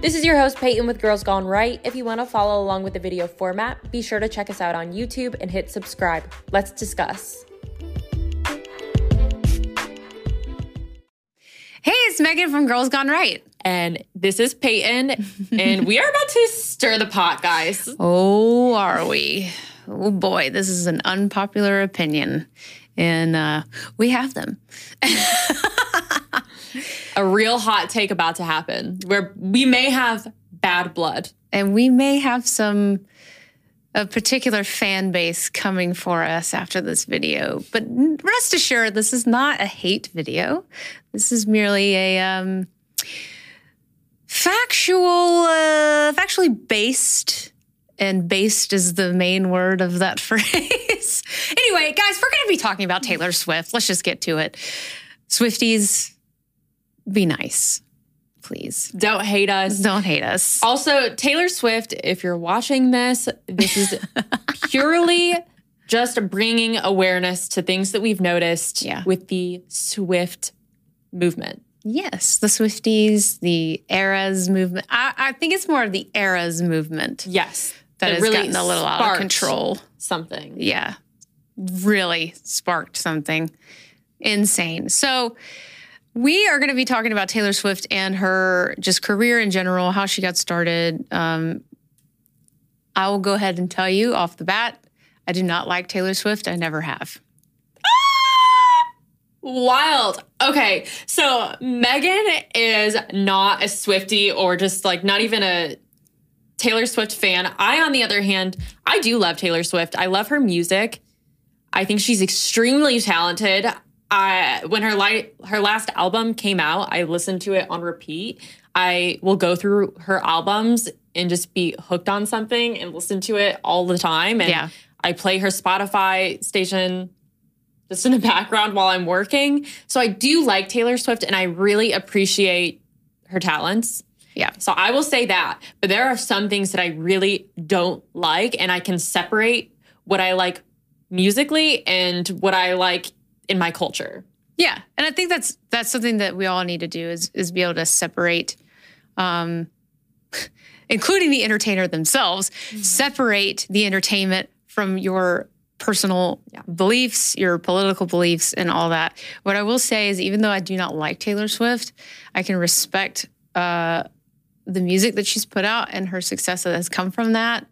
This is your host, Peyton with Girls Gone Right. If you want to follow along with the video format, be sure to check us out on YouTube and hit subscribe. Let's discuss. Hey, it's Meghan from Girls Gone Right. And this is Peyton, and we are about to stir the pot, guys. Oh, are we? Oh boy, this is an unpopular opinion. And uh, we have them. A real hot take about to happen where we may have bad blood. And we may have some a particular fan base coming for us after this video. But rest assured, this is not a hate video. This is merely a um, factual, uh, factually based, and based is the main word of that phrase. anyway, guys, we're going to be talking about Taylor Swift. Let's just get to it. Swifties, be nice, please. Don't hate us. Don't hate us. Also, Taylor Swift, if you're watching this, this is purely just bringing awareness to things that we've noticed Yeah. with the Swift movement. Yes, the Swifties, the Eras movement. I, I think it's more of the Eras movement Yes. that has really gotten a little out of control. Something. Yeah, really sparked something insane. So, we are going to be talking about Taylor Swift and her just career in general, how she got started. Um, I will go ahead and tell you off the bat, I do not like Taylor Swift. I never have. Wild. Okay. So Meghan is not a Swifty or just like not even a Taylor Swift fan. I, on the other hand, I do love Taylor Swift. I love her music. I think she's extremely talented. I when her light her last album came out, I listened to it on repeat. I will go through her albums and just be hooked on something and listen to it all the time. And Yeah. I play her Spotify station just in the background while I'm working. So I do like Taylor Swift and I really appreciate her talents. Yeah. So I will say that. But there are some things that I really don't like, and I can separate what I like musically and what I like in my culture. Yeah, and I think that's that's something that we all need to do is is be able to separate, um, including the entertainer themselves, separate the entertainment from your personal beliefs, your political beliefs, and all that. What I will say is, even though I do not like Taylor Swift, I can respect uh, the music that she's put out and her success that has come from that.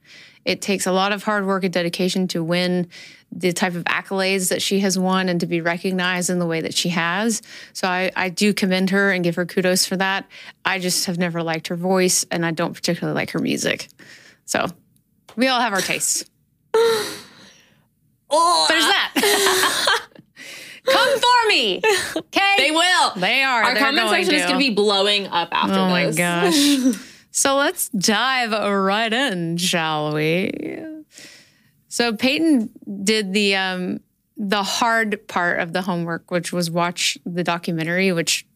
It takes a lot of hard work and dedication to win the type of accolades that she has won and to be recognized in the way that she has. So I, I do commend her and give her kudos for that. I just have never liked her voice and I don't particularly like her music. So we all have our tastes. Oh, There's that. Come for me. Okay. they will. They are. Our They're comment section is going to be blowing up after this. Oh my gosh. so let's dive right in, shall we? So Peyton did the um the hard part of the homework, which was watch the documentary, which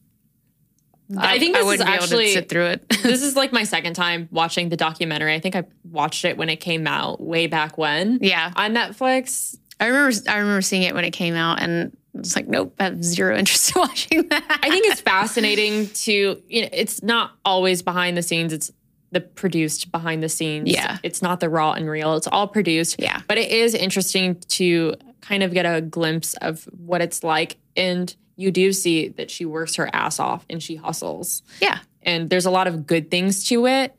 I think this I wouldn't is be able actually to sit through it. this is like my second time watching the documentary. I think I watched it when it came out way back when yeah. on Netflix. I remember I remember seeing it when it came out and I was like, nope, I have zero interest in watching that. I think it's fascinating to you know it's not always behind the scenes. It's the produced behind the scenes. Yeah. It's not the raw and real. It's all produced. Yeah. But it is interesting to kind of get a glimpse of what it's like. And you do see that she works her ass off and she hustles. yeah. And there's a lot of good things to it.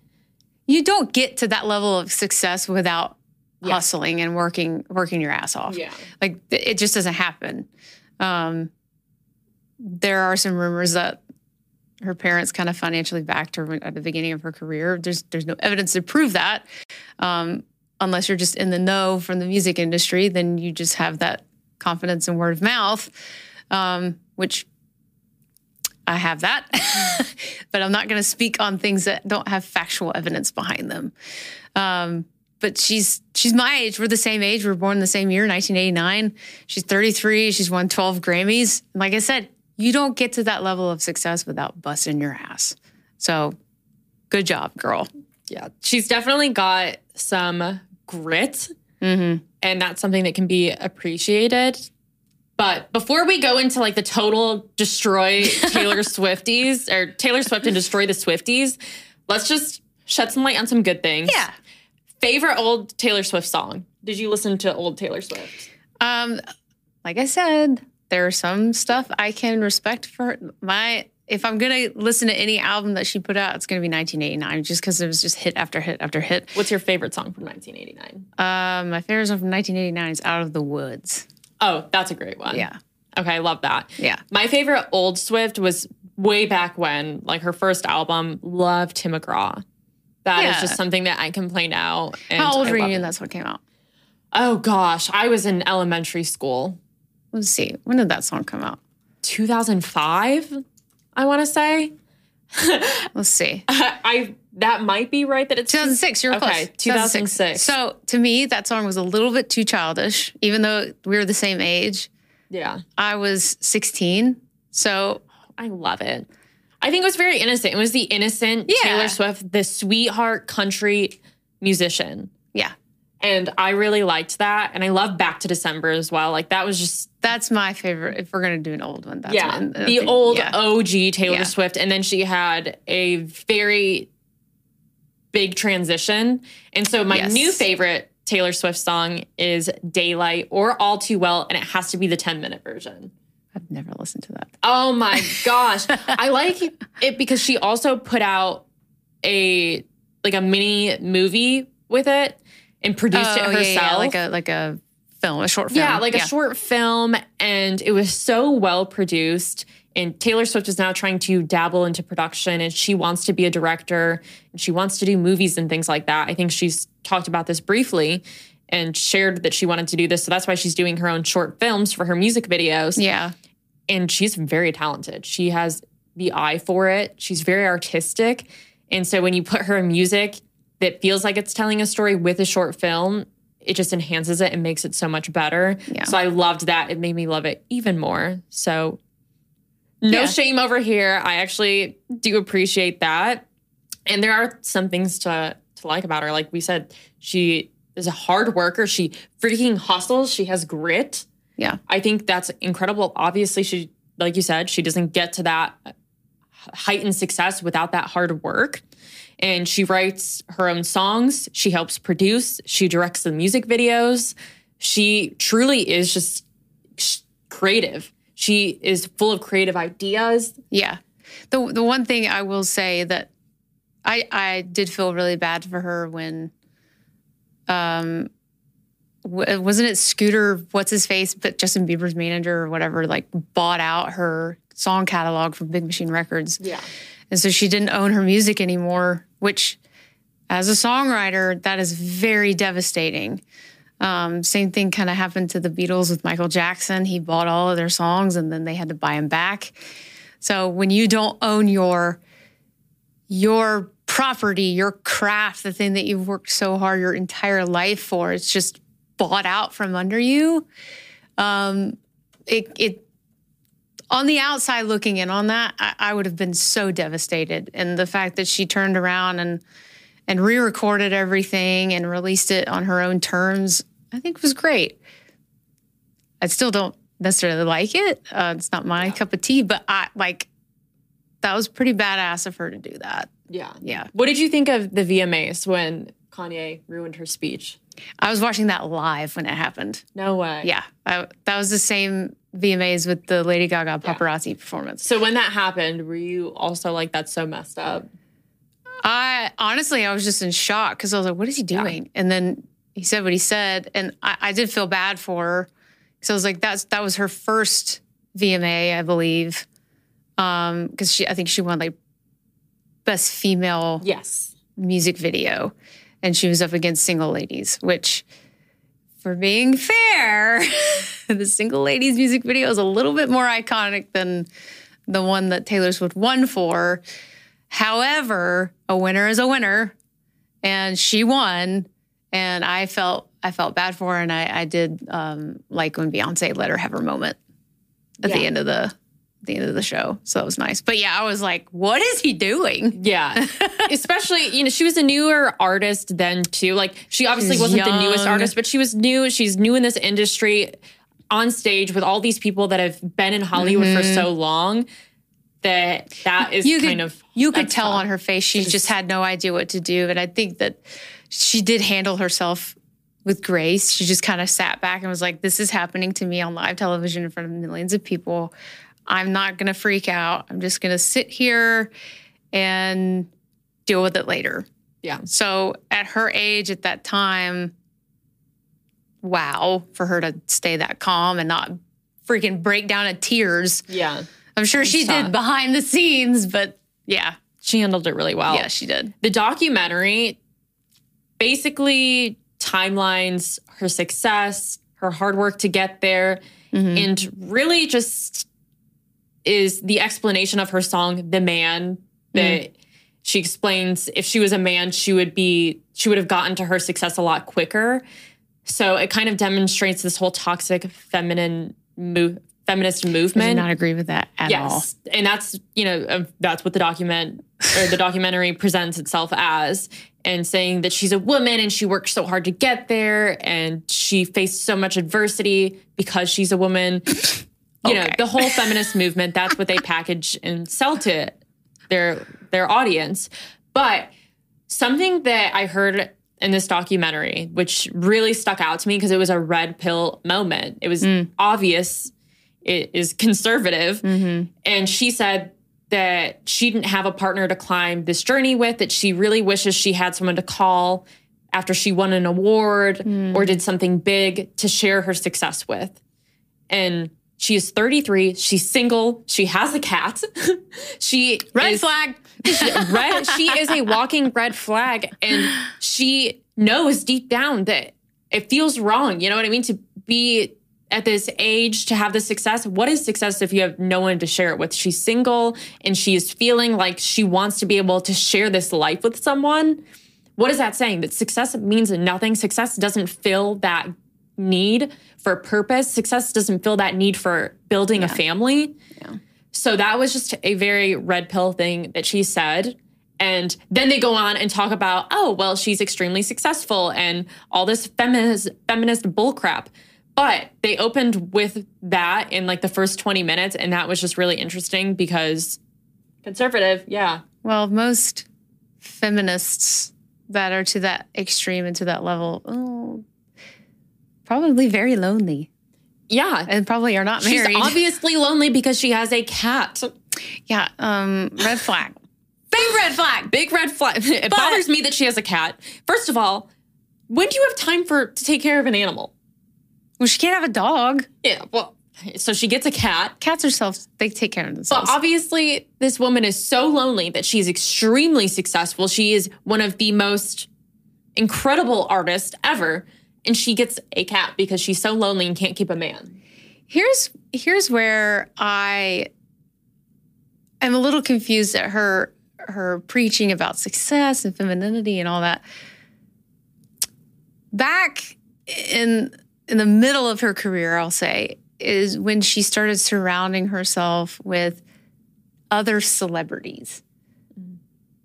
You don't get to that level of success without Yeah. hustling and working working your ass off. Yeah. Like it just doesn't happen. Um, there are some rumors that her parents kind of financially backed her at the beginning of her career. There's there's no evidence to prove that. Um, unless you're just in the know from the music industry, then you just have that confidence and word of mouth, um, which I have that. but I'm not going to speak on things that don't have factual evidence behind them. Um, but she's she's my age. We're the same age. We were born the same year, 1989. She's 33. She's won 12 Grammys. And like I said, you don't get to that level of success without busting your ass. So, good job, girl. Yeah. She's definitely got some grit, Mm-hmm. and that's something that can be appreciated. But before we go into like the total destroy Taylor Swifties or Taylor Swift and destroy the Swifties, let's just shed some light on some good things. Yeah. Favorite old Taylor Swift song? Did you listen to old Taylor Swift? Um, like I said, there's some stuff I can respect for my. If I'm gonna listen to any album that she put out, it's gonna be 1989, just because it was just hit after hit after hit. What's your favorite song from 1989? Um, my favorite song from 1989 is "Out of the Woods." Oh, that's a great one. Yeah, Okay, I love that. yeah. My favorite old Swift was way back when, like her first album, Love Tim McGraw. That is Yeah. just something that I can play now. and How old I were you when that's what came out? Oh gosh, I was in elementary school. Let's see. When did that song come out? 2005, I want to say. Let's see. I that might be right that it's 2006. You're Okay, close. 2006. So to me, that song was a little bit too childish, even though we were the same age. Yeah, I was 16. So I love it. I think it was very innocent. It was the innocent Yeah. Taylor Swift, the sweetheart country musician. yeah, And I really liked that. And I love Back to December as well. Like that was just that's my favorite. If we're gonna do an old one, that's yeah, one. The think- old yeah. OG Taylor Yeah. Swift. And then she had a very big transition. And so my Yes. new favorite Taylor Swift song is Daylight or All Too Well. And it has to be the 10 minute version. I've never listened to that. Oh my gosh. I like it because she also put out a like a mini movie with it and produced it Oh, yeah, herself. yeah, like a like a film, a short film. Yeah, like a short film, and it was so well produced. And Taylor Swift is now trying to dabble into production, and she wants to be a director, and she wants to do movies and things like that. I think she's talked about this briefly and shared that she wanted to do this, so that's why she's doing her own short films for her music videos. Yeah, And she's very talented. She has the eye for it. She's very artistic, and so when you put her in music that feels like it's telling a story with a short film, it just enhances it and makes it so much better. Yeah. So I loved that. It made me love it even more. So no Yeah. shame over here. I actually do appreciate that. And there are some things to to like about her. Like we said, she is a hard worker. She freaking hustles. She has grit. yeah, I think that's incredible. Obviously, she, like you said, she doesn't get to that heightened success without that hard work. And she writes her own songs. She helps produce. She directs the music videos. She truly is just creative. She is full of creative ideas. yeah. The the one thing I will say that I I did feel really bad for her when um w- wasn't it Scooter what's his face but Justin Bieber's manager or whatever like bought out her song catalog from Big Machine Records. Yeah. And so she didn't own her music anymore, which, as a songwriter, that is very devastating. Um, same thing kind of happened to the Beatles with Michael Jackson. He bought all of their songs and then they had to buy them back. So when you don't own your your property, your craft, the thing that you've worked so hard your entire life for, it's just bought out from under you. Um, it it on the outside looking in on that, I, I would have been so devastated. And the fact that she turned around and and re-recorded everything and released it on her own terms, I think was great. I still don't necessarily like it. Uh, it's not my cup of tea, but I like that was pretty badass of her to do that. Yeah. Yeah. What did you think of the VMAs when Kanye ruined her speech? I was watching that live when it happened. No way. Yeah. I, that was the same VMAs with the Lady Gaga paparazzi performance. So when that happened, were you also like, that's so messed up? I honestly, I was just in shock because I was like, "What is he doing?" And then he said what he said, and I, I did feel bad for her because I was like, "That's that was her first VMA, I believe, Um, because she, I think she won like best female Yes. music video, and she was up against Single Ladies, which." For being fair, the Single Ladies music video is a little bit more iconic than the one that Taylor Swift won for. However, a winner is a winner, and she won. And I felt I felt bad for her, and I, I did um, like when Beyonce let her have her moment at the end of the the end of the show. So that was nice. But yeah, I was like, "What is he doing?" Yeah. Especially, you know, she was a newer artist then too. Like she obviously She's wasn't the newest artist, but she was new. She's new in this industry on stage with all these people that have been in Hollywood for Mm-hmm. so long. that that is you kind could, of you could tell tough. on her face she just had no idea what to do and i think that she did handle herself with grace she just kind of sat back and was like this is happening to me on live television in front of millions of people i'm not going to freak out i'm just going to sit here and deal with it later Yeah. so at her age at that time wow for her to stay that calm and not freaking break down in tears Yeah. i'm sure she tough. did behind the scenes but yeah She handled it really well. yeah, she did. the documentary basically timelines her success, her hard work to get there, Mm-hmm. and really just is the explanation of her song "The Man." That she explains if she was a man, she would be she would have gotten to her success a lot quicker. So it kind of demonstrates this whole toxic feminine move, feminist movement. I do not agree with that at all. Yes, and that's you know uh, that's what the document or the documentary presents itself as, and saying that she's a woman and she worked so hard to get there, and she faced so much adversity because she's a woman. You know, the whole feminist movement. That's what they package and sell to their their audience. But something that I heard in this documentary, which really stuck out to me because it was a red pill moment. It was mm. obvious it is conservative. Mm-hmm. And she said that she didn't have a partner to climb this journey with, that she really wishes she had someone to call after she won an award mm. or did something big to share her success with. And she is 33. She's single. She has a cat. she Red is- flag. red she is a walking red flag and she knows deep down that it feels wrong you know what i mean to be at this age to have this success what is success if you have no one to share it with she's single and she is feeling like she wants to be able to share this life with someone what is that saying that success means nothing success doesn't fill that need for purpose success doesn't fill that need for building a family Yeah. so that was just a very red pill thing that she said. And then they go on and talk about, oh, well, she's extremely successful and all this feminist feminist bullcrap. But they opened with that in like the first 20 minutes, and that was just really interesting because conservative, yeah. Well, most feminists that are to that extreme and to that level, oh, probably very lonely Yeah. and probably are not married. She's obviously lonely because she has a cat. yeah, um, red flag. Big red flag. Big red flag. It bothers me that she has a cat. First of all, when do you have time for to take care of an animal? Well, she can't have a dog. Yeah, well, so she gets a cat. Cats herself. They take care of themselves. But themselves. obviously, this woman is so lonely that she's extremely successful. She is one of the most incredible artists ever. And she gets a cat because she's so lonely and can't keep a man. here's here's where I am a little confused at her her preaching about success and femininity and all that. Back in in the middle of her career, I'll say, is when she started surrounding herself with other celebrities.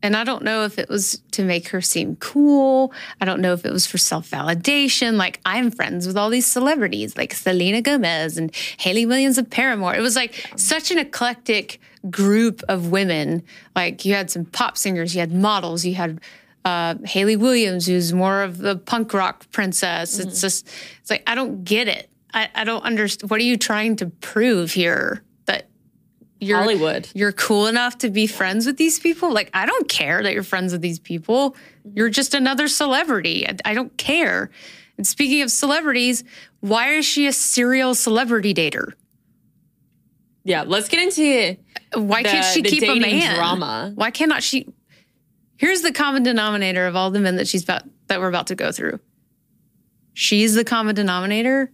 And I don't know if it was to make her seem cool. I don't know if it was for self validation. Like, I'm friends with all these celebrities, like Selena Gomez and Hayley Williams of Paramore. It was like such an eclectic group of women. Like, you had some pop singers, you had models, you had uh, Hayley Williams, who's more of the punk rock princess. It's just, it's like, I don't get it. I, I don't understand. What are you trying to prove here? You're Hollywood. you're cool enough to be friends with these people. Like, I don't care that you're friends with these people. You're just another celebrity. I, I don't care. And speaking of celebrities, why is she a serial celebrity dater? Yeah, let's get into it. Why the, can't she keep a man? drama. Why cannot she? Here's the common denominator of all the men that she's about that we're about to go through. She's the common denominator,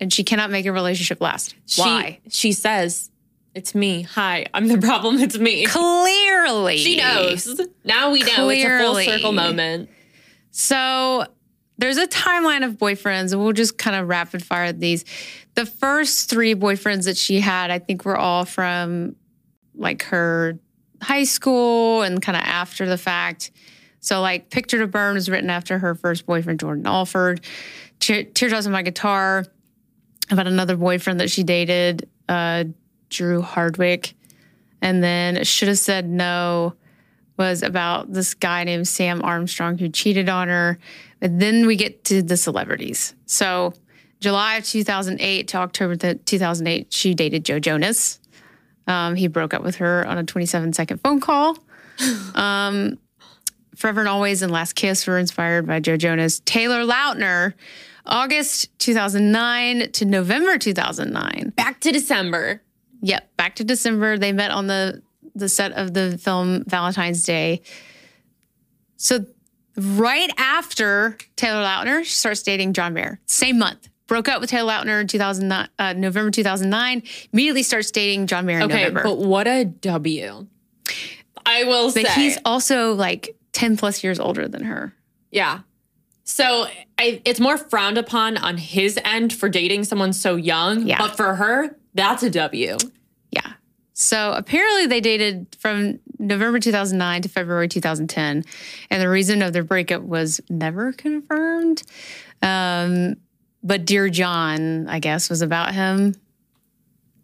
and she cannot make a relationship last. She, Why? She says, It's me. Hi, I'm the problem. It's me. Clearly, She knows. Now we know it's a full circle moment. So there's a timeline of boyfriends, and we'll just kind of rapid fire these. The first three boyfriends that she had, I think, were all from like her high school and kind of after the fact. So, like, Picture to Burn was written after her first boyfriend, Jordan Alford. Teardrops on My Guitar, about another boyfriend that she dated, uh, Drew Hardwick. And then should have said no was about this guy named Sam Armstrong who cheated on her. But then we get to the celebrities. So July of 2008 to October 2008, she dated Joe Jonas. Um, he broke up with her on a 27 second phone call. Um, Forever and Always and Last Kiss were inspired by Joe Jonas. Taylor Lautner, August 2009 to November 2009. Back to December. Yep, back to December. They met on the the set of the film Valentine's Day. So right after Taylor Lautner, she starts dating John Mayer. Same month. Broke up with Taylor Lautner in 2009, uh, November 2009. Immediately starts dating John Mayer in Okay, November. but what a W. I will But say. he's also like 10 plus years older than her. Yeah. So I, it's more frowned upon on his end for dating someone so young. Yeah. But for her, that's a W. Yeah. So apparently they dated from November 2009 to February 2010. And the reason of their breakup was never confirmed. Um, but Dear John, I guess, was about him.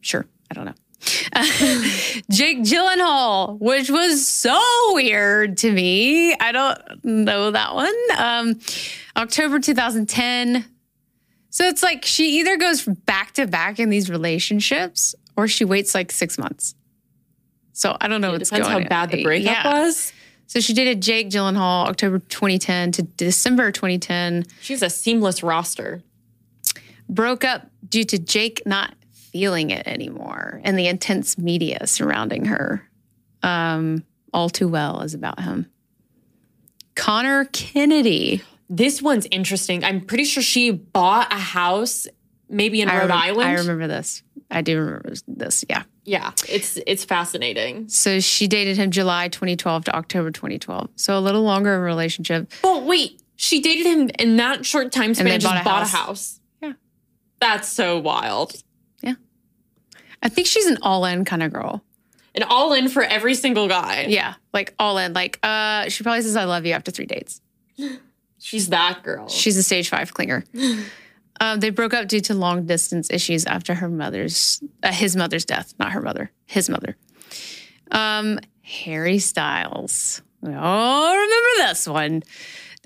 Sure. I don't know. Jake Gyllenhaal, which was so weird to me. I don't know that one. Um, October 2010. So it's like she either goes back to back in these relationships or she waits like six months. So I don't know It what's depends going how bad the breakup Yeah. was. So she dated Jake Gyllenhaal October 2010 to December 2010. She's a seamless roster. Broke up due to Jake not feeling it anymore and the intense media surrounding her. Um, all too well is about him. Conor Kennedy. This one's interesting. I'm pretty sure she bought a house maybe in I Rhode remem- Island. I remember this. I do remember this. Yeah. Yeah, it's it's fascinating. So she dated him July 2012 to October 2012. So a little longer a relationship. But wait, she dated him in that short time span. they just bought a bought a house. house. Yeah. That's so wild. I think she's an all-in kind of girl. An all in for every single guy. Yeah, like all in. Like, uh, she probably says I love you after three dates. She's that girl. She's a stage five clinger. um, they broke up due to long distance issues after her mother's, uh, his mother's death, not her mother, his mother. Um, Harry Styles. Oh, remember this one.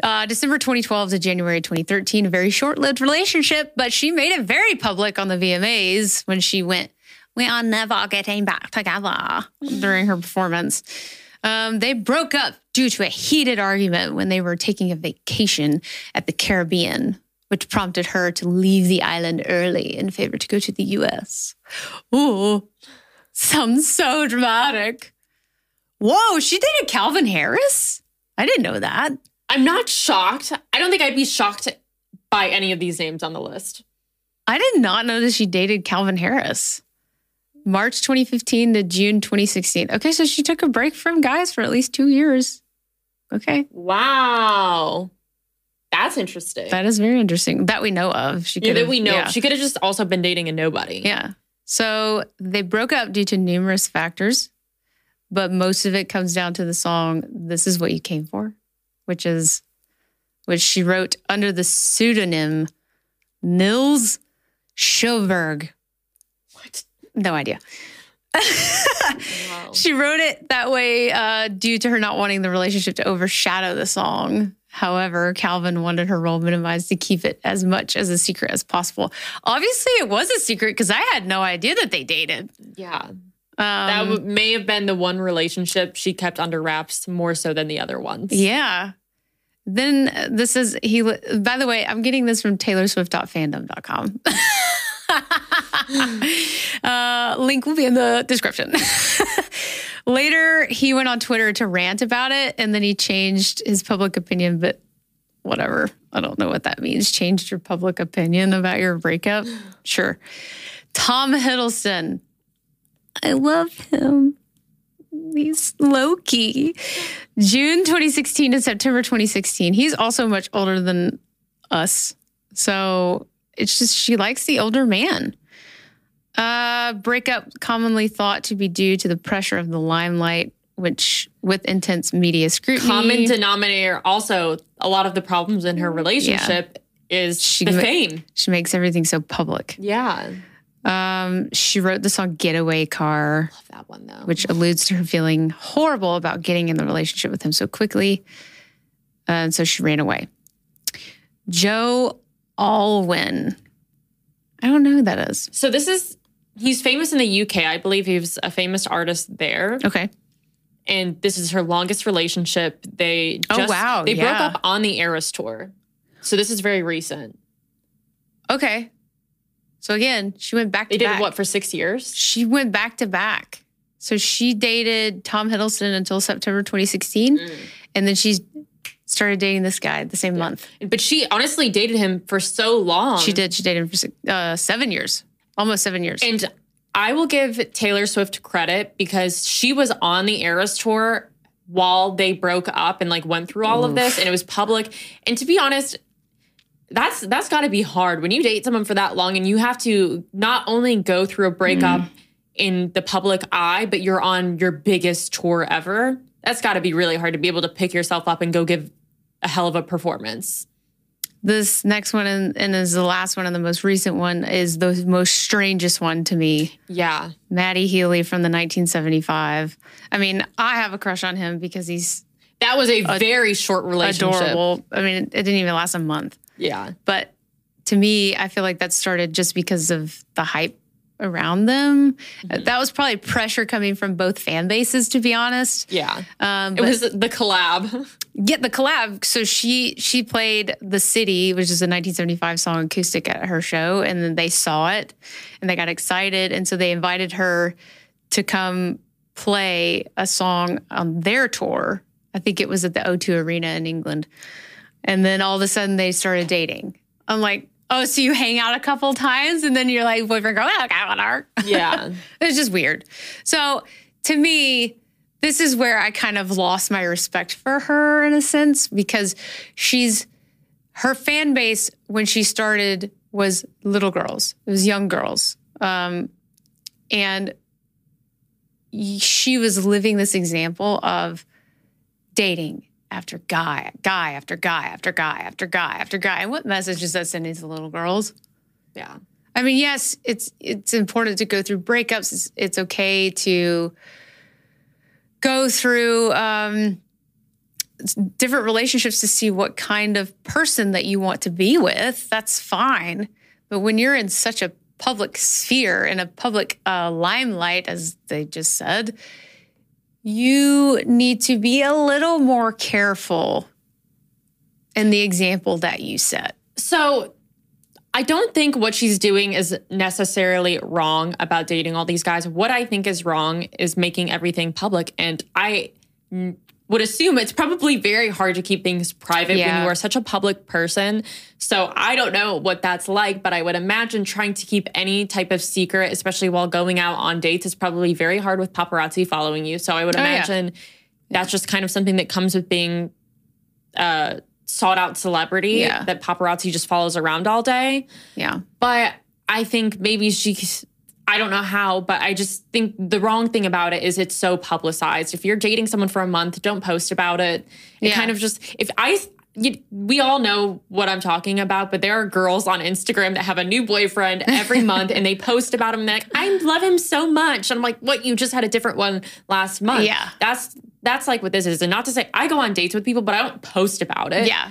Uh, December 2012 to January 2013, a very short lived relationship, but she made it very public on the VMAs when she went, We are never getting back together during her performance. Um, they broke up due to a heated argument when they were taking a vacation at the Caribbean, which prompted her to leave the island early in favor to go to the US. Ooh, sounds so dramatic. Whoa, she dated Calvin Harris? I didn't know that. I'm not shocked. I don't think I'd be shocked by any of these names on the list. I did not know that she dated Calvin Harris. March 2015 to June 2016. Okay, so she took a break from guys for at least two years. Okay, Wow. That's interesting. that is very interesting. That we know of. She yeah, that we know. Yeah. She could have just also been dating a nobody. yeah. So they broke up due to numerous factors, but most of it comes down to the song "This Is What You Came For," which is which she wrote under the pseudonym Nils Sjöberg. No idea. Wow. She wrote it that way uh, due to her not wanting the relationship to overshadow the song. However, Calvin wanted her role minimized to keep it as much as a secret as possible. Obviously, it was a secret because I had no idea that they dated. Yeah. Um, That w- may have been the one relationship she kept under wraps more so than the other ones. yeah. Then uh, this is he. By the way, I'm getting this from TaylorSwift.fandom.com. uh, link will be in the description. Later, he went on Twitter to rant about it, and then he changed his public opinion. But whatever, I don't know what that means. Changed your public opinion about your breakup? Sure. Tom Hiddleston. I love him. He's low key. June 2016 to September 2016. He's also much older than us. So it's just she likes the older man. Uh, breakup commonly thought to be due to the pressure of the limelight, which with intense media scrutiny. Common denominator also a lot of the problems in her relationship is She the ma- fame. she makes everything so public. Yeah. Um, she wrote the song Getaway Car, Love that one though. which alludes to her feeling horrible about getting in the relationship with him so quickly. And so she ran away. Joe Alwyn. I don't know who that is. so this is he's famous in the UK. I believe he was a famous artist there. Okay. And this is her longest relationship. They Oh, wow, they broke up on the Eras tour. So this is very recent. Okay. So again, she went back They to did back. what for six years? She went back to back. So she dated Tom Hiddleston until September 2016. Mm. And then she started dating this guy the same month. But she honestly dated him for so long. She did. She dated him for six, uh, seven years, almost seven years. And I will give Taylor Swift credit because she was on the Eras tour while they broke up and like went through all of this and it was public. And to be honest, that's that's got to be hard when you date someone for that long and you have to not only go through a breakup mm. in the public eye, but you're on your biggest tour ever. That's got to be really hard to be able to pick yourself up and go give a hell of a performance. This next one, and, and is the last one and the most recent one, is the most strangest one to me. Yeah. Matty Healy from the 1975. I mean, I have a crush on him because he's That was a very short relationship. adorable. I mean, it didn't even last a month. Yeah. But to me, I feel like that started just because of the hype around them. Mm-hmm. That was probably pressure coming from both fan bases, to be honest. Yeah. Um, It was the collab. get the collab. So she she played "The City," which is a 1975 song acoustic at her show, and then they saw it and they got excited, and so they invited her to come play a song on their tour. I think it was at the O2 Arena in England, and then all of a sudden they started dating. I'm like, oh, so you hang out a couple times, and then you're like boyfriend girl, okay, whatever. Yeah. It's just weird. So to me, this is where I kind of lost my respect for her in a sense because she's her fan base when she started was little girls. It was young girls. Um, and she was living this example of dating after guy, guy after guy after guy after guy after guy. And what message is that sending to the little girls? Yeah. I mean, yes, it's it's important to go through breakups. It's, it's okay to go through um, different relationships to see what kind of person that you want to be with. That's fine. But when you're in such a public sphere, in a public uh, limelight, as they just said, you need to be a little more careful in the example that you set. So I don't think what she's doing is necessarily wrong about dating all these guys. What I think is wrong is making everything public. And I would assume it's probably very hard to keep things private when you are such a public person. So I don't know what that's like, but I would imagine trying to keep any type of secret, especially while going out on dates, is probably very hard with paparazzi following you. So I would Oh, yeah. imagine that's just kind of something that comes with being uh, sought out celebrity Yeah. that paparazzi just follows around all day. Yeah. But I think maybe she, I don't know how, but I just think the wrong thing about it is it's so publicized. If you're dating someone for a month, don't post about it. It Yeah. kind of just, if I, you, we all know what I'm talking about, but there are girls on Instagram that have a new boyfriend every month and they post about him. Like, I love him so much. And I'm like, what? You just had a different one last month. Yeah. That's, that's like what this is. And not to say I go on dates with people, but I don't post about it. Yeah.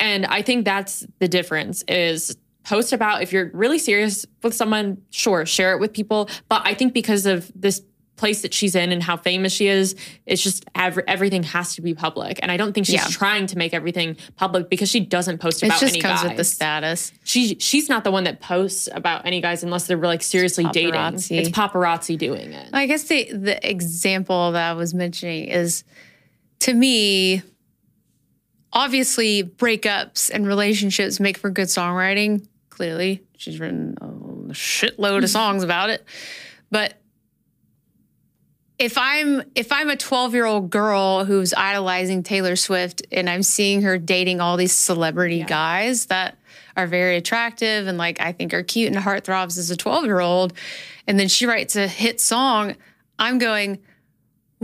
And I think that's the difference is post about if you're really serious with someone, sure, share it with people. But I think because of this place that she's in and how famous she is, it's just every, everything has to be public. And I don't think she's Yeah. trying to make everything public because she doesn't post about. It about just any comes guys. with the status. she she's not the one that posts about any guys unless they're like seriously dating. It's paparazzi doing it. I guess the the example that I was mentioning is to me obviously breakups and relationships make for good songwriting. Clearly, she's written a shitload of songs about it. But if I'm if I'm a 12-year-old girl who's idolizing Taylor Swift and I'm seeing her dating all these celebrity Yeah. guys that are very attractive and like I think are cute and heartthrobs as a 12-year-old and then she writes a hit song, I'm going,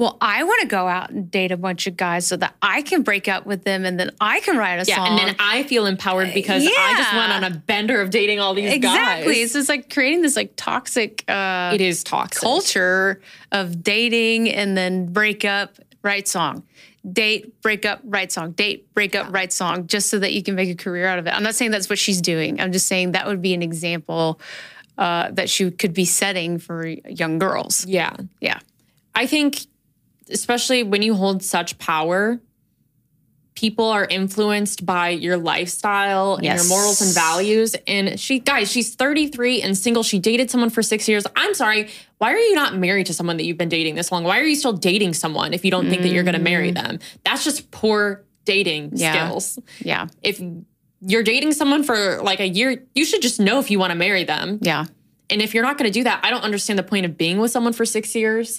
well, I want to go out and date a bunch of guys so that I can break up with them and then I can write a Yeah, song. and then I feel empowered because I just went on a bender of dating all these guys. exactly. guys. It's like creating this like toxic uh, It is toxic. culture of dating and then break up, write song. Date, break up, write song. Date, break up, write song, just so that you can make a career out of it. I'm not saying that's what she's doing. I'm just saying that would be an example uh, that she could be setting for young girls. Yeah. Yeah. I think, especially when you hold such power, people are influenced by your lifestyle and Yes. your morals and values. And she, guys, she's 33 and single. She dated someone for six years. I'm sorry. Why are you not married to someone that you've been dating this long? Why are you still dating someone if you don't think that you're going to marry them? That's just poor dating Mm. Yeah. skills. Yeah. If you're dating someone for like a year, you should just know if you want to marry them. Yeah. And if you're not going to do that, I don't understand the point of being with someone for six years.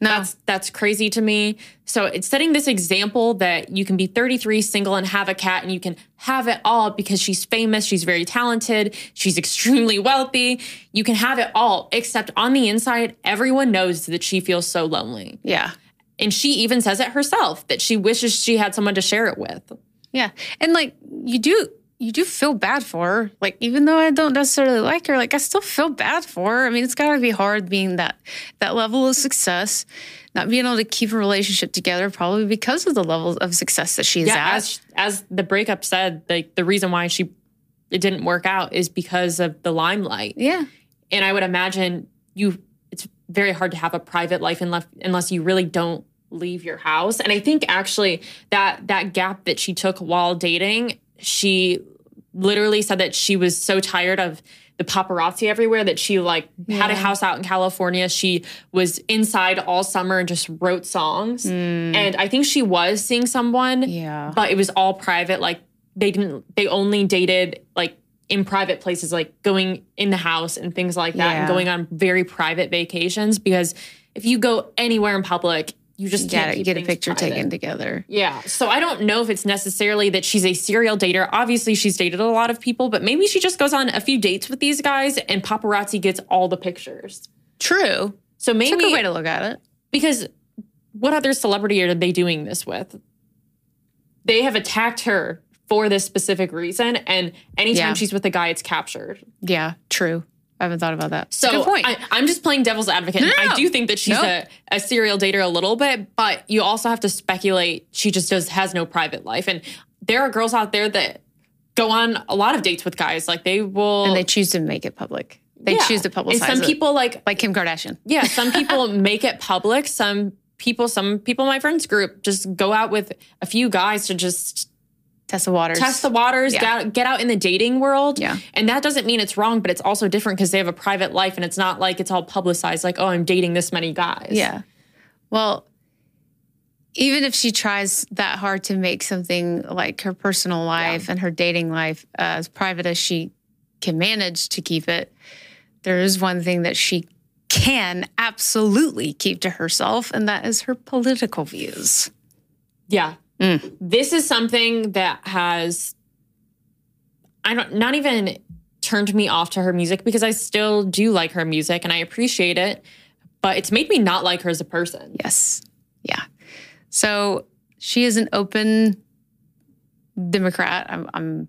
No. That's that's crazy to me. So it's setting this example that you can be 33, single, and have a cat, and you can have it all because she's famous, she's very talented, she's extremely wealthy. You can have it all, except on the inside, everyone knows that she feels so lonely. yeah. And she even says it herself that she wishes she had someone to share it with. Yeah. And like you do you do feel bad for her. Like even though I don't necessarily like her, like I still feel bad for her. I mean, it's gotta be hard being that that level of success, not being able to keep a relationship together, probably because of the level of success that she's Yeah, at. as as the breakup said, like the reason why she it didn't work out is because of the limelight. yeah. and I would imagine you it's very hard to have a private life unless unless you really don't leave your house. And I think actually that that gap that she took while dating, she literally said that she was so tired of the paparazzi everywhere that she like had a house out in California. She was inside all summer and just wrote songs. Mm. And I think she was seeing someone Yeah. but it was all private like they didn't they only dated like in private places like going in the house and things like that and going on very private vacations because if you go anywhere in public you just can't Get, get a picture private. taken together. yeah so i don't know if it's necessarily that she's a serial dater obviously she's dated a lot of people but maybe she just goes on a few dates with these guys and paparazzi gets all the pictures True. so It's a maybe good way to look at it. because what other celebrity are they doing this with? They have attacked her for this specific reason, and anytime Yeah. she's with a guy, it's captured. Yeah, true. I haven't thought about that. So good point. I, I'm just playing devil's advocate. No, no, I do think that she's a, a serial dater a little bit, but you also have to speculate she just does has no private life. And there are girls out there that go on a lot of dates with guys. Like they will and they choose to make it public. They Yeah. choose to publicize And some it. people like like Kim Kardashian. Yeah, some people make it public. Some people, some people in my friends group just go out with a few guys to just Test the waters. test the waters, Yeah. get, out, get out in the dating world. Yeah. And that doesn't mean it's wrong, but it's also different because they have a private life and it's not like it's all publicized, like, oh, I'm dating this many guys. Yeah. Well, even if she tries that hard to make something like her personal life and her dating life uh, as private as she can manage to keep it, there is one thing that she can absolutely keep to herself, and that is her political views. Yeah. Mm. This is something that has, I don't, not even turned me off to her music because I still do like her music and I appreciate it, but it's made me not like her as a person. Yes. Yeah. So she is an open Democrat. I'm, I'm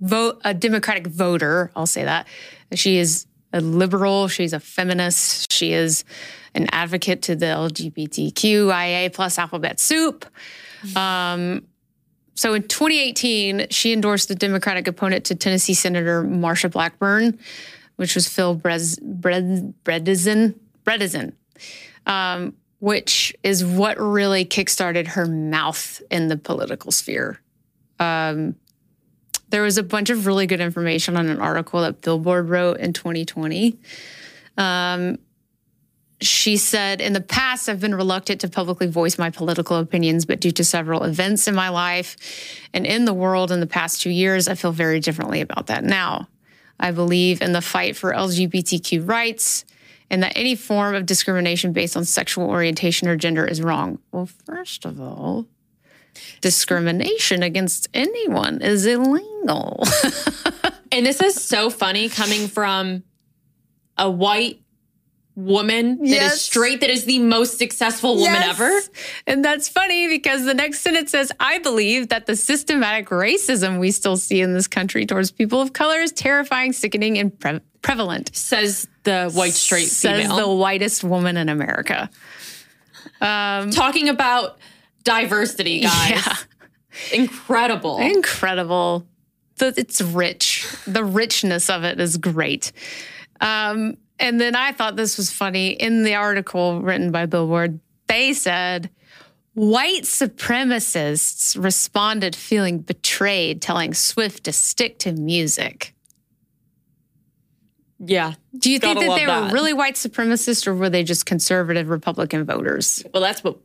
vote a Democratic voter. I'll say that. She is a liberal. She's a feminist. She is an advocate to the LGBTQIA plus alphabet soup. Um, so in 2018, she endorsed the Democratic opponent to Tennessee Senator Marsha Blackburn, which was Phil Bredesen. Bredesen um, which is what really kickstarted her mouth in the political sphere. Um, there was a bunch of really good information on an article that Billboard wrote in 2020. Um, she said, In the past, I've been reluctant to publicly voice my political opinions, but due to several events in my life and in the world in the past two years, I feel very differently about that now. I believe in the fight for LGBTQ rights and that any form of discrimination based on sexual orientation or gender is wrong. Well, first of all, discrimination against anyone is illegal. And this is so funny coming from a white woman that is Yes. straight that is the most successful woman Yes. ever. And that's funny because the next sentence says, I believe that the systematic racism we still see in this country towards people of color is terrifying, sickening, and pre- prevalent. Says the white straight Says female. the whitest woman in America. Talking about diversity, guys. Yeah. Incredible. Incredible. It's rich. The richness of it is great. Um, and then I thought this was funny. In the article written by Billboard, they said white supremacists responded feeling betrayed, telling Swift to stick to music. yeah. Do you think that they that. were really white supremacists or were they just conservative Republican voters? Well, that's what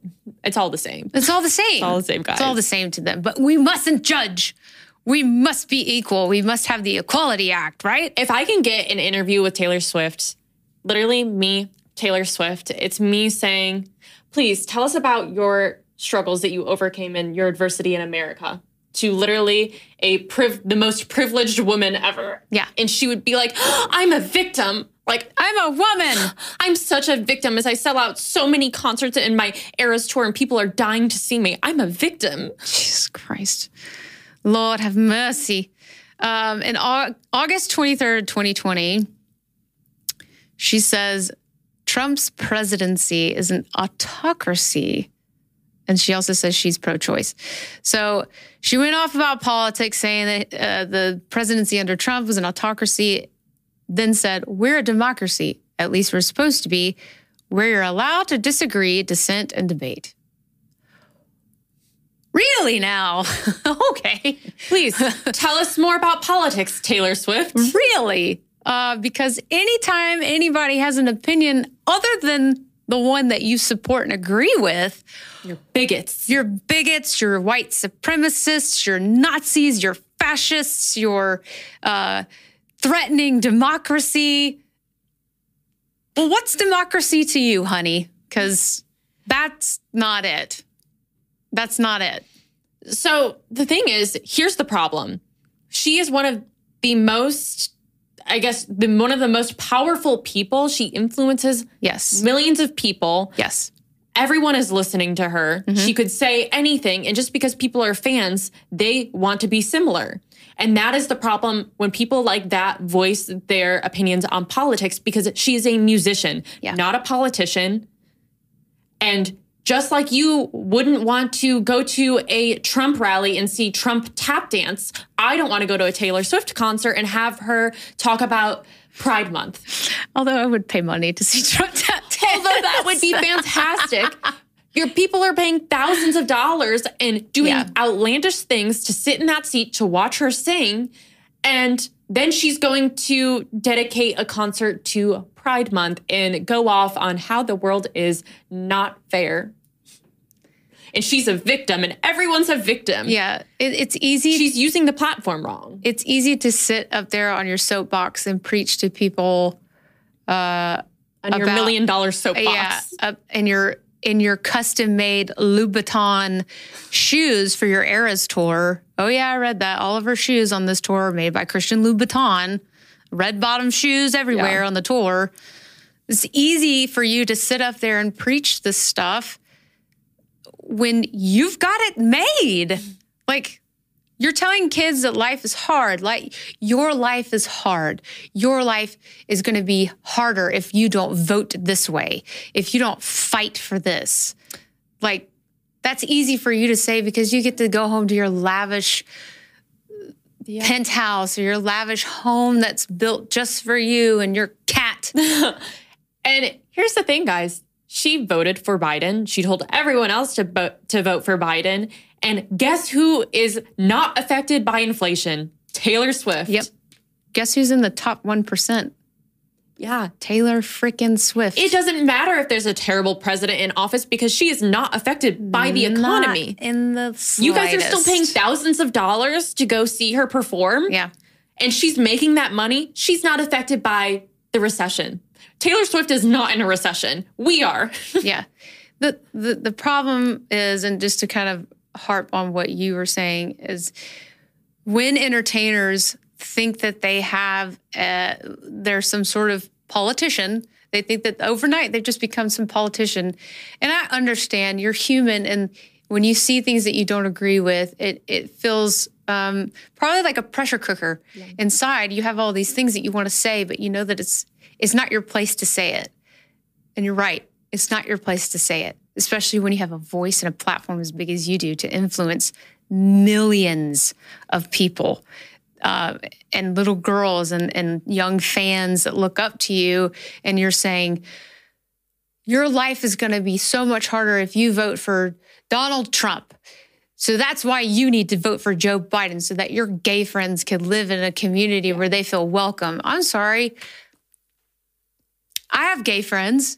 it's all the same. It's all the same. It's all the same, guys. It's all the same to them. But we mustn't judge. We must be equal. We must have the Equality Act, right? If I can get an interview with Taylor Swift, literally me, Taylor Swift, it's me saying, please tell us about your struggles that you overcame in your adversity in America. To literally a priv- the most privileged woman ever. Yeah. And she would be like, I'm a victim. Like, I'm a woman. I'm such a victim as I sell out so many concerts in my Eras tour and people are dying to see me. I'm a victim. Jesus Christ. Lord have mercy. Um, in August 23rd, 2020, she says Trump's presidency is an autocracy. And she also says she's pro choice. So she went off about politics, saying that uh, the presidency under Trump was an autocracy, then said, We're a democracy. At least we're supposed to be, where you're allowed to disagree, dissent, and debate. Really now? okay. Please tell us more about politics, Taylor Swift. Really? Uh, because anytime anybody has an opinion other than the one that you support and agree with, You're bigots. you're bigots, you're white supremacists, you're Nazis, you're fascists, you're uh, threatening democracy. Well, what's democracy to you, honey? Because that's not it. That's not it. So the thing is, here's the problem. She is one of the most, I guess, the one of the most powerful people. She influences Yes. millions of people. Yes. Everyone is listening to her. Mm-hmm. She could say anything, and just because people are fans, they want to be similar. And that is the problem when people like that voice their opinions on politics because she is a musician, Yeah. not a politician. And just like you wouldn't want to go to a Trump rally and see Trump tap dance, I don't want to go to a Taylor Swift concert and have her talk about Pride Month. Although I would pay money to see Trump tap dance. Although that would be fantastic. Your people are paying thousands of dollars and doing Yeah. outlandish things to sit in that seat to watch her sing. And then she's going to dedicate a concert to Pride Month and go off on how the world is not fair. And she's a victim, and everyone's a victim. Yeah, it, it's easy. She's using the platform wrong. it's easy to sit up there on your soapbox and preach to people. Uh, on your About- million dollar soapbox. Yeah, up in your in your custom made Louboutin shoes for your Eras tour. Oh yeah, I read that. All of her shoes on this tour are made by Christian Louboutin. Red bottom shoes everywhere Yeah. on the tour. It's easy for you to sit up there and preach this stuff when you've got it made. Like you're telling kids that life is hard. Like your life is hard. Your life is going to be harder if you don't vote this way, if you don't fight for this. Like that's easy for you to say because you get to go home to your lavish penthouse or your lavish home that's built just for you and your cat. And here's the thing, guys. She voted for Biden. She told everyone else to vote to vote for Biden. And guess who is not affected by inflation? Taylor Swift. Yep. Guess who's in the top 1%? Yeah. Taylor frickin' Swift. It doesn't matter if there's a terrible president in office because she is not affected by the economy. Not in the slightest. You guys are still paying thousands of dollars to go see her perform. Yeah. And she's making that money. She's not affected by the recession. Taylor Swift is not in a recession. We are. yeah. The, the the problem is, and just to kind of harp on what you were saying, is when entertainers think that they have uh, there's some sort of politician They think that overnight they've just become some politician. And I understand you're human and when you see things that you don't agree with, it it feels um, probably like a pressure cooker yeah. inside. You have all these things that you want to say, but you know that it's it's not your place to say it. And you're right, it's not your place to say it, especially when you have a voice and a platform as big as you do to influence millions of people. Uh, and little girls and, and young fans that look up to you, and you're saying, Your life is going to be so much harder if you vote for Donald Trump. So that's why you need to vote for Joe Biden so that your gay friends can live in a community where they feel welcome. I'm sorry. I have gay friends.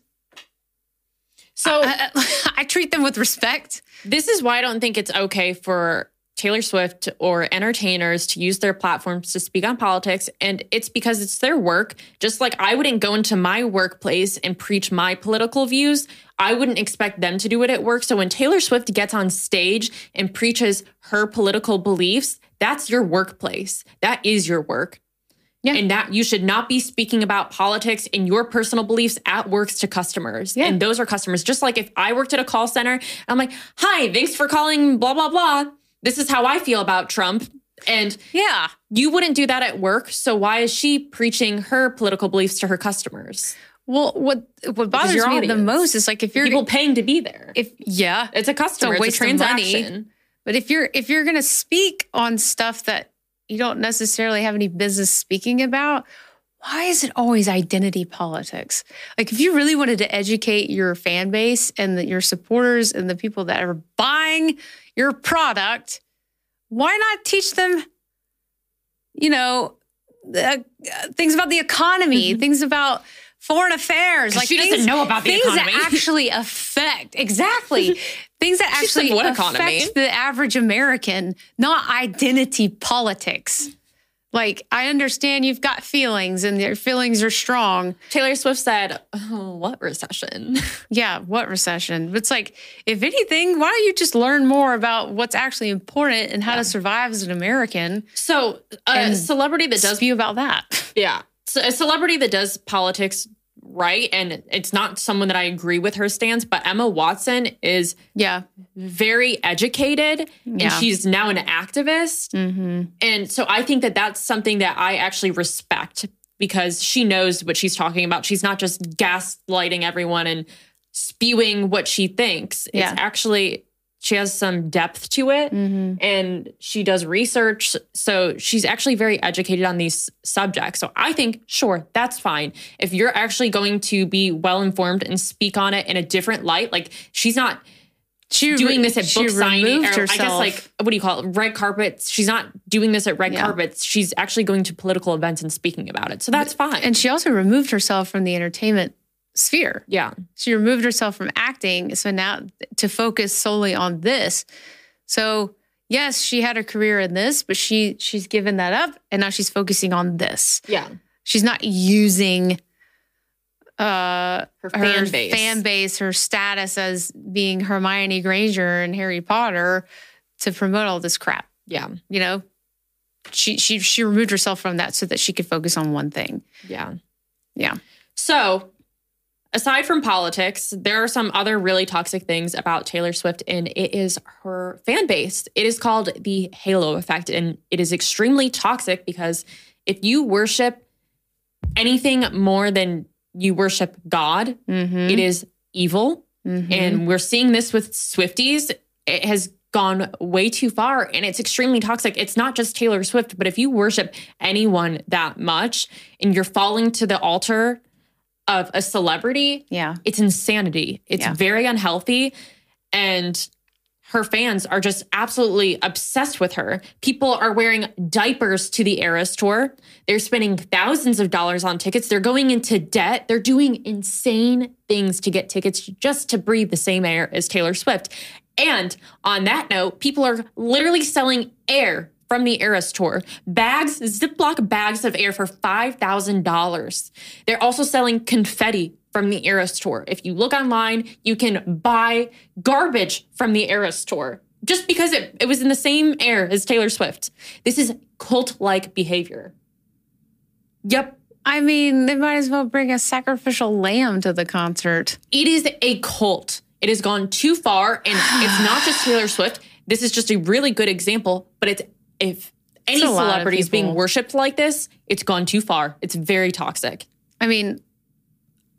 So I, I, I treat them with respect. This is why I don't think it's okay for Taylor Swift or entertainers to use their platforms to speak on politics. And it's because it's their work. Just like I wouldn't go into my workplace and preach my political views, I wouldn't expect them to do it at work. So when Taylor Swift gets on stage and preaches her political beliefs, that's your workplace. That is your work. Yeah. And that you should not be speaking about politics and your personal beliefs at works to customers. Yeah. And those are customers. Just like if I worked at a call center, I'm like, hi, thanks for calling, blah, blah, blah this is how I feel about Trump. And yeah, you wouldn't do that at work. So why is she preaching her political beliefs to her customers? Well, what what bothers me audience. the most is like if you're people paying to be there. If yeah, it's a customer, it's a, waste it's a transaction. Money. But if you're if you're going to speak on stuff that you don't necessarily have any business speaking about, why is it always identity politics? Like, if you really wanted to educate your fan base and the, your supporters and the people that are buying your product, why not teach them, you know, uh, things about the economy, mm-hmm. things about foreign affairs. Like she things, doesn't know about the things economy. that actually affect exactly things that actually affect economy? the average American, not identity politics. Like, I understand you've got feelings and your feelings are strong. Taylor Swift said, oh, What recession? yeah, what recession? It's like, if anything, why don't you just learn more about what's actually important and how yeah. to survive as an American? So, a celebrity that does spew about that. Yeah. So a celebrity that does politics right and it's not someone that I agree with her stance but Emma Watson is yeah very educated yeah. and she's now an activist mm-hmm. and so I think that that's something that I actually respect because she knows what she's talking about she's not just gaslighting everyone and spewing what she thinks yeah. it's actually she has some depth to it mm-hmm. and she does research. So she's actually very educated on these subjects. So i think sure that's fine. If you're actually going to be well informed and speak on it in a different light like she's not she doing this at book signing or herself. i guess like what do you call it? Red carpets. She's not doing this at red yeah. carpets. She's actually going to political events and speaking about it. So that's fine. and she also removed herself from the entertainment sphere. Yeah. She removed herself from acting. So now to focus solely on this. So yes, she had a career in this, but she she's given that up and now she's focusing on this. Yeah. She's not using uh her fan her base. fan base, her status as being Hermione Granger and Harry Potter to promote all this crap. Yeah. You know? She she she removed herself from that so that she could focus on one thing. Yeah. Yeah. So aside from politics, there are some other really toxic things about Taylor Swift, and it is her fan base. It is called the halo effect, and it is extremely toxic because if you worship anything more than you worship God, mm-hmm. it is evil. Mm-hmm. And we're seeing this with Swifties. It has gone way too far and it's extremely toxic. It's not just Taylor Swift, but if you worship anyone that much and you're falling to the altar of a celebrity, yeah, it's insanity. It's yeah. very unhealthy. And her fans are just absolutely obsessed with her. People are wearing diapers to the Eras tour. They're spending thousands of dollars on tickets. They're going into debt. They're doing insane things to get tickets just to breathe the same air as Taylor Swift. And on that note, people are literally selling air from the Eras tour. Bags, Ziploc bags of air for $5,000. They're also selling confetti from the Eras tour. If you look online, you can buy garbage from the Eras tour just because it, it was in the same air as Taylor Swift. This is cult like behavior. Yep. I mean, they might as well bring a sacrificial lamb to the concert. It is a cult. It has gone too far, and it's not just Taylor Swift. This is just a really good example, but it's if any It's a lot of celebrity is being worshipped like this, it's gone too far. It's very toxic. I mean,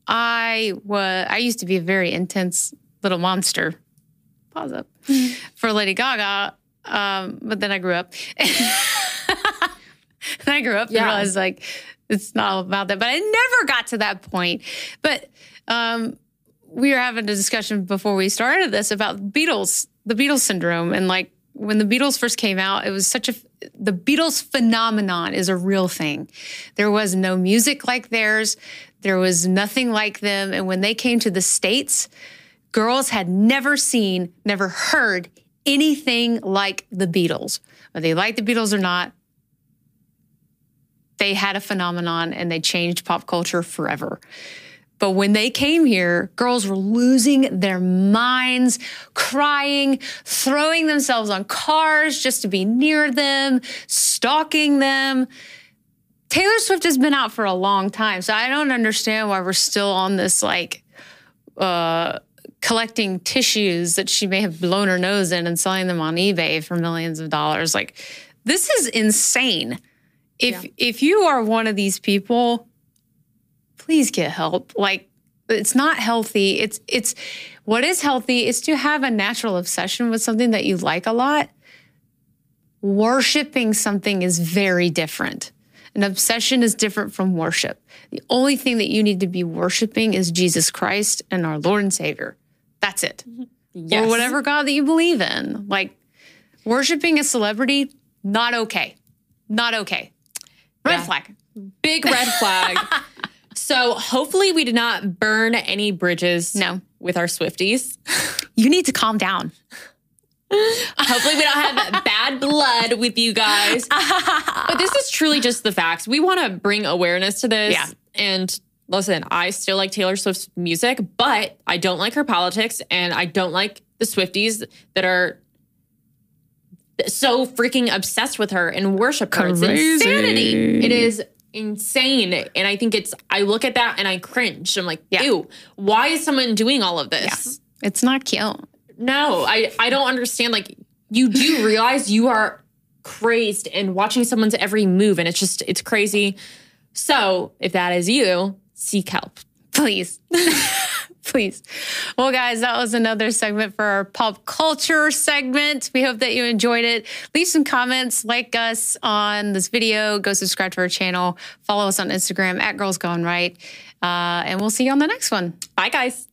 I was I used to be a very intense little monster. Pause up for Lady Gaga, um, but then I grew up. and I grew up and Yeah. realized like it's not all about that. But I never got to that point. But um, we were having a discussion before we started this about Beatles, the Beatles syndrome, and like when the Beatles first came out, it was such a the Beatles phenomenon is a real thing. There was no music like theirs. There was nothing like them. And when they came to the States, girls had never seen, never heard anything like the Beatles. Whether they liked the Beatles or not, they had a phenomenon and they changed pop culture forever. But when they came here, girls were losing their minds, crying, throwing themselves on cars just to be near them, stalking them. Taylor Swift has been out for a long time, so I don't understand why we're still on this like uh, collecting tissues that she may have blown her nose in and selling them on eBay for millions of dollars. Like this is insane. If Yeah. if you are one of these people, please get help. Like it's not healthy. It's it's what is healthy is to have a natural obsession with something that you like a lot. Worshipping something is very different. An obsession is different from worship. The only thing that you need to be worshiping is Jesus Christ and our Lord and Savior. That's it. Yes. Or whatever God that you believe in. Like worshiping a celebrity, not okay. Not okay. Red Yeah. flag. Big red flag. so hopefully we did not burn any bridges No. with our Swifties. You need to calm down. Hopefully we don't have bad blood with you guys. but this is truly just the facts. We want to bring awareness to this. Yeah. And listen, I still like Taylor Swift's music, but I don't like her politics and I don't like the Swifties that are so freaking obsessed with her and worship her. It's insanity. It is insane. And I think it's I look at that and I cringe. I'm like, Yeah. ew, why is someone doing all of this? It's not cute. No, I I don't understand. Like you do realize you are crazed and watching someone's every move, and it's just it's crazy. So if that is you, seek help. Please. Please. Well, guys, that was another segment for our pop culture segment. We hope that you enjoyed it. Leave some comments, like us on this video, go subscribe to our channel, follow us on Instagram at Girls Gone Right, uh, and we'll see you on the next one. Bye, guys.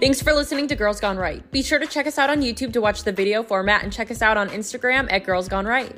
Thanks for listening to Girls Gone Right. Be sure to check us out on YouTube to watch the video format and check us out on Instagram at Girls Gone Right.